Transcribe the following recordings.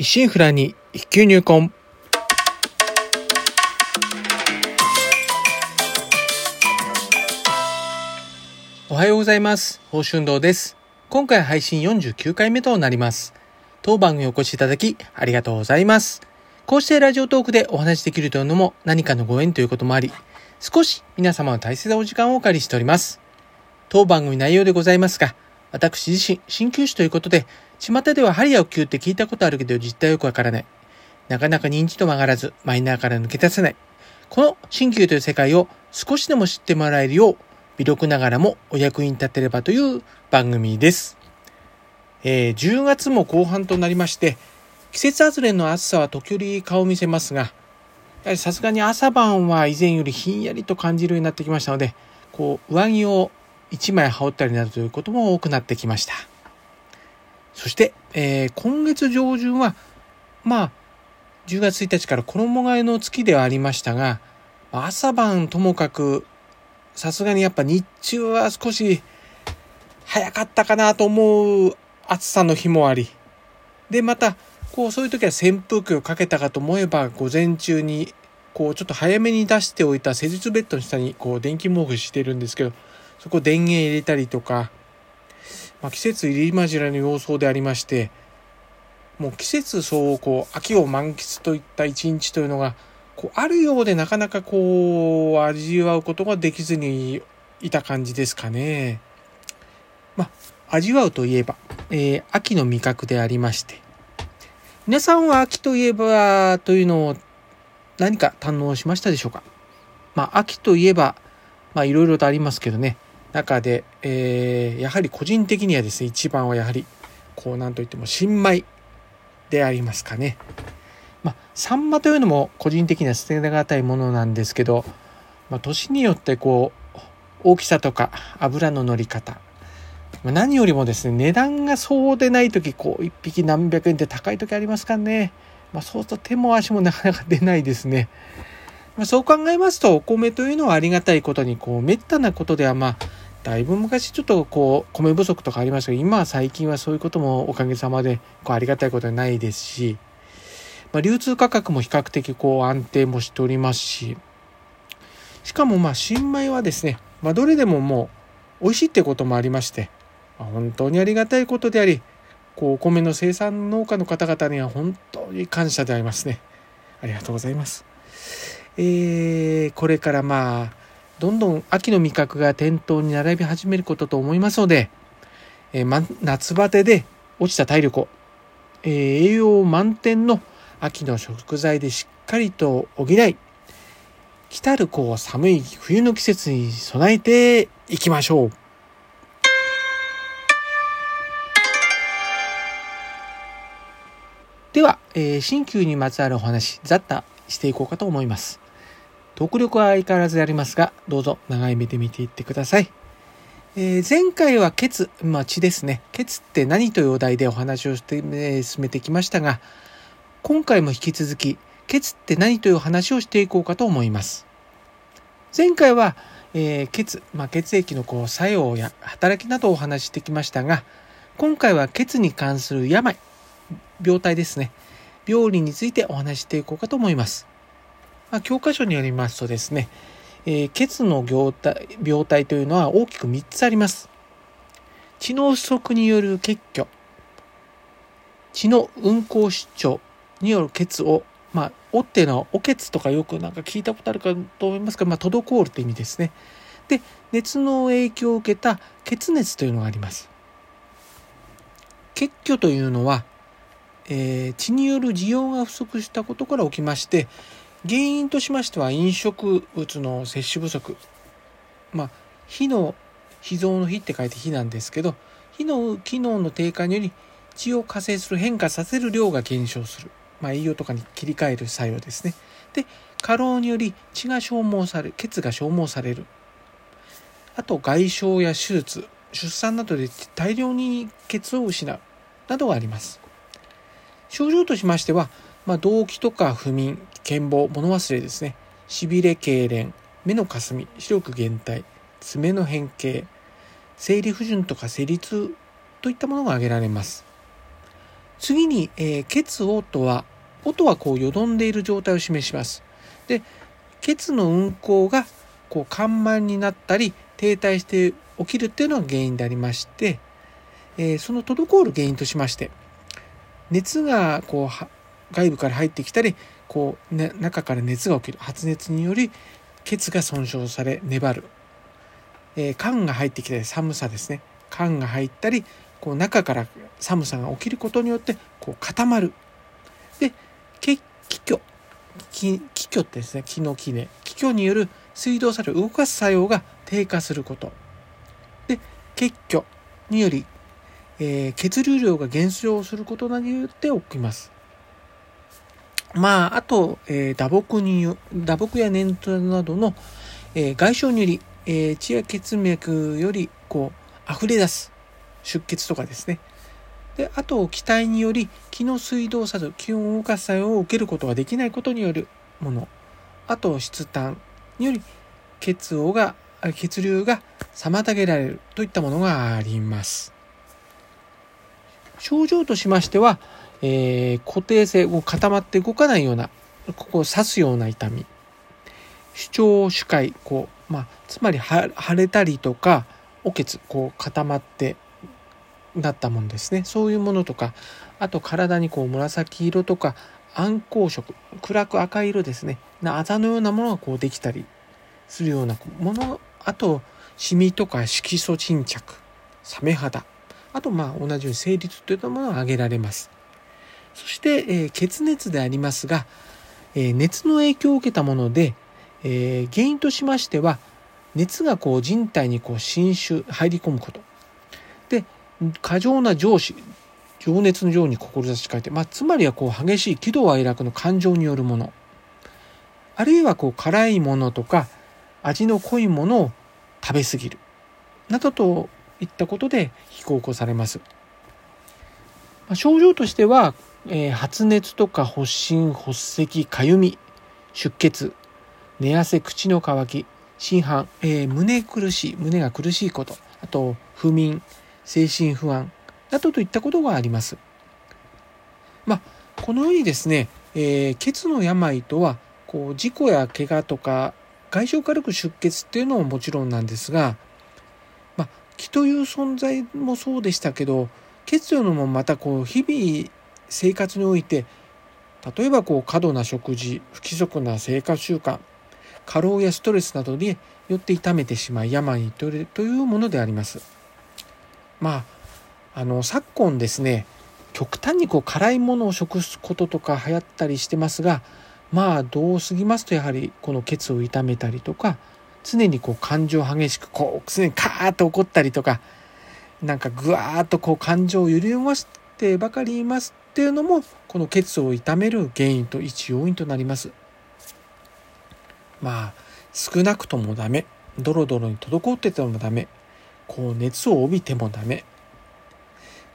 一心不乱に一級入魂。おはようございます。宝春堂です。今回配信49回目となります。当番組お越しいただきありがとうございます。こうしてラジオトークでお話しできるというのも何かのご縁ということもあり、少し皆様の大切なお時間をお借りしております。当番組内容でございますが、私自身、鍼灸師ということで、巷では針やお灸って聞いたことあるけど実態よくわからない。なかなか認知度も上がらず、マイナーから抜け出せない。この鍼灸という世界を少しでも知ってもらえるよう、微力ながらもお役に立てればという番組です。えー10月も後半となりまして、季節外れの暑さは時折顔を見せますが、やはりさすがに朝晩は以前よりひんやりと感じるようになってきましたので、こう、上着を1枚羽織ったりなどということも多くなってきました。そして、えー今月上旬は、まあ、10月1日から衣替えの月ではありましたが、朝晩ともかく、さすがにやっぱ日中は少し早かったかなと思う暑さの日もあり、で、また、こう、そういう時は扇風機をかけたかと思えば、午前中に、こう、ちょっと早めに出しておいた施術ベッドの下に、こう、電気毛布してるんですけど、そこ電源入れたりとか、まあ、季節入り混じらの様相でありまして、もう季節相応、こう、秋を満喫といった一日というのが、こう、あるようでなかなかこう、味わうことができずにいた感じですかね。まあ、味わうといえば、えー秋の味覚でありまして、皆さんは秋といえばというのを何か堪能しましたでしょうか？まあ、秋といえば、まあ、いろいろとありますけどね、中で、えーやはり個人的にはですね、一番はやはり、こう、なんといっても、新米でありますかね。まあ、サンマというのも個人的には捨てがたいものなんですけど、まあ、年によってこう、大きさとか油の乗り方、まあ何よりもですね、値段がそうでない時、こう、一匹何百円って高い時ありますからね。まあ、そうすると手も足もなかなか出ないですね。まあ、そう考えますと、お米というのはありがたいことに、こう、めったなことでは、まあ、だいぶ昔ちょっとこう、米不足とかありましたけど、今は最近はそういうこともおかげさまで、こう、ありがたいことはないですし、まあ、流通価格も比較的こう、安定もしておりますし、しかもまあ、新米はですね、まあ、どれでももう、美味しいってこともありまして、あ本当にありがたいことであり、こう、お米の生産農家の方々には本当に感謝でありますね。ありがとうございます。えー、これからまあ、どんどん秋の味覚が店頭に並び始めることと思いますので、えーま、夏バテで落ちた体力を、えー栄養満点の秋の食材でしっかりと補い、来たるこう寒い冬の季節に備えていきましょう。では、えー新旧にまつわるお話、ざっとしていこうかと思います。特力は相変わらずでありますが、どうぞ長い目で見ていってください。えー前回は血、まあ血ですね。血って何というお題でお話をして、えー進めてきましたが、今回も引き続き、血って何という話をしていこうかと思います。前回は、えー血、まあ、血液のこう作用や働きなどをお話ししてきましたが、今回は血に関する病、病態ですね。病理についてお話ししていこうかと思います。まあ、教科書によりますとですね、えー血の病態病態というのは大きく3つあります。血の不足による血虚、血の運行失調による血を、まあ、おっていうのはお血とかよくなんか聞いたことあるかと思いますが、まあ、滞るって意味ですね。で、熱の影響を受けた血熱というのがあります。血虚というのは、えー血による需要が不足したことから起きまして、原因としましては飲食物の摂取不足。まあ、火の、脾臓の火って書いて火なんですけど、火の機能の低下により血を活性する変化させる量が減少する。まあ、栄養とかに切り替える作用ですね。で、過労により血が消耗され、血が消耗される。あと、外傷や手術、出産などで大量に血を失う。などがあります。症状としましては、まあ、動悸とか不眠、健忘、物忘れですね。しびれ、痙攣、目のかすみ、視力減退、爪の変形、生理不順とか生理痛といったものが挙げられます。次に、えー、血音は、音はこうよどんでいる状態を示します。で、血の運行がこう緩慢になったり停滞して起きるっていうのが原因でありまして、えー、その滞る原因としまして、熱がこう外部から入ってきたり、こう、ね、中から熱が起きる発熱により血が損傷され粘る、えー、寒が入ってきたり寒さですね。寒が入ったりこう中から寒さが起きることによってこう固まる。で気虚。気虚ってですね気の気ね。気虚による水道作用動かす作用が低下すること。で血虚により、えー、血流量が減少することによって起きます。まあ、あと、えー、打撲に、打撲や粘土などの、えー、外傷により、えー、血や血脈より、こう、溢れ出す出血とかですね。で、あと、気体により、気の水道作用、気を動かす作用を受けることができないことによるもの。あと、出炭により、血をが、血流が妨げられるといったものがあります。症状としましては、えー、固定性、を固まって動かないような、ここを刺すような痛み。主張主回、こう、まあ、つまり腫れたりとか、おけつ、こう固まってなったものですね。そういうものとか、あと体にこう紫色とか暗光色、暗く赤色ですね。なあざのようなものがこうできたりするようなもの、あと、シミとか色素沈着、サメ肌、あとまあ同じように生理といったものが挙げられます。そして、えー、血熱でありますが、えー、熱の影響を受けたもので、えー、原因としましては熱がこう人体にこう侵襲入り込むこと。で過剰な上司情熱の情に志し書いて、まあ、つまりはこう激しい喜怒哀楽の感情によるもの。あるいはこう辛いものとか味の濃いものを食べ過ぎる。などといったことで引き起こされます。まあ、症状としてはえー、発熱とか発疹、発赤、かゆみ、出血、寝汗、口の渇き、心斑、えー、胸苦しい、胸が苦しいこと、あと不眠、精神不安、などといったことがあります。まあ、このようにですね、えー、血の病とは、こう、事故や怪我とか、外傷軽く出血っていうのももちろんなんですが、まあ、気という存在もそうでしたけど、血というのもまたこう、日々生活において例えばこう過度な食事不規則な生活習慣過労やストレスなどによって痛めてしまい病にとるというものであります。まああの昨今ですね極端にこう辛いものを食すこととか流行ったりしてますがまあどう過ぎますとやはりこのケツを痛めたりとか常にこう感情激しくこう常にカーッと怒ったりとかなんかぐわーっとこう感情を揺り動かしてばかりいますっていうのもこの血を痛める原因と一要因となります。まあ少なくともダメ。ドロドロに滞っててもダメ。こう熱を帯びてもダメ。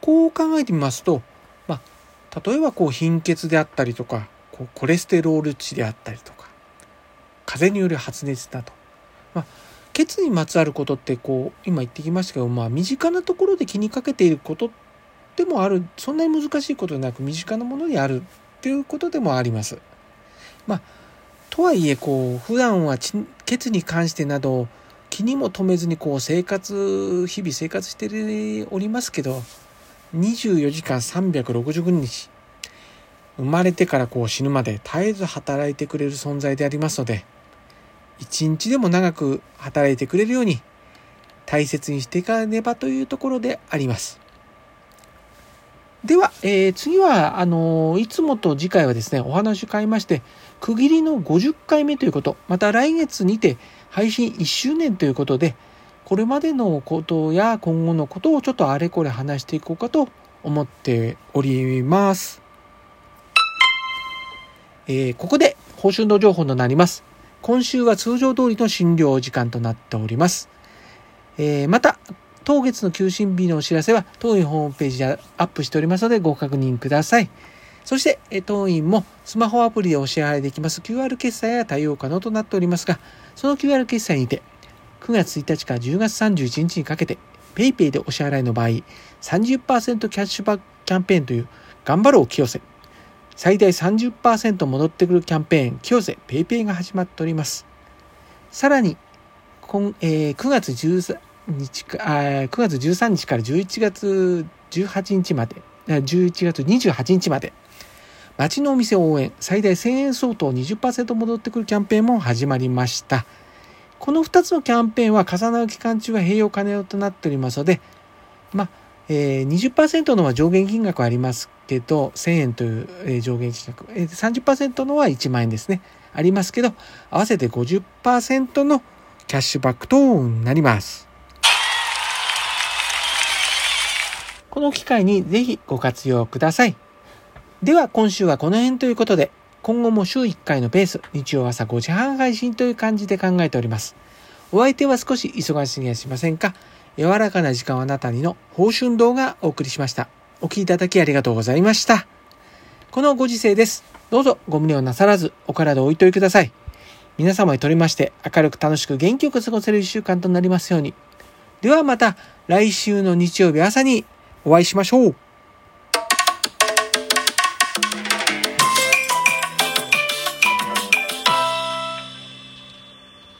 こう考えてみますと、まあ、例えばこう貧血であったりとかこうコレステロール値であったりとか風邪による発熱だと、まあ、血にまつわることってこう今言ってきましたけど、まあ、身近なところで気にかけていることでもあるそんなに難しいことなく身近なものにあるっていうことでもあります。まあ、とはいえこう普段は血に関してなど気にも留めずにこう生活日々生活しておりますけど24時間365日生まれてからこう死ぬまで絶えず働いてくれる存在でありますので一日でも長く働いてくれるように大切にしていかねばというところであります。では、えー、次は、あの、いつもと次回はですね、お話を変えまして、区切りの50回目ということ、また来月にて配信1周年ということで、これまでのことや今後のことをちょっとあれこれ話していこうかと思っております。えー、ここで報酬の情報となります。今週は通常通りの診療時間となっております。えー、また、当月の休診日のお知らせは当院ホームページでアップしておりますのでご確認ください。そして、当院もスマホアプリでお支払いできます QR 決済や対応可能となっておりますが、その QR 決済にて9月1日から10月31日にかけて PayPay でお支払いの場合30%キャッシュバックキャンペーンという頑張ろう清瀬。最大30%戻ってくるキャンペーン、清瀬 PayPay が始まっております。さらに、今えー、9月13日か、9月13日から11月18日まで、11月28日まで、町のお店応援、最大1000円相当20%戻ってくるキャンペーンも始まりました。この2つのキャンペーンは重なる期間中は併用可能となっておりますので、まあ、えー、20%のは上限金額ありますけど、1000円という、えー、上限金額、えー、30%のは1万円ですね。ありますけど、合わせて50%のキャッシュバックとなります。この機会にぜひご活用ください。では今週はこの辺ということで、今後も週1回のペース、日曜朝5時半配信という感じで考えております。お相手は少し忙しすぎやしませんか？柔らかな時間はあなたにの報春動画お送りしました。お聴きいただきありがとうございました。このご時世です。どうぞご無理をなさらずお体を置いといてください。皆様にとりまして明るく楽しく元気よく過ごせる一週間となりますように。ではまた来週の日曜日朝にお会いしましょう。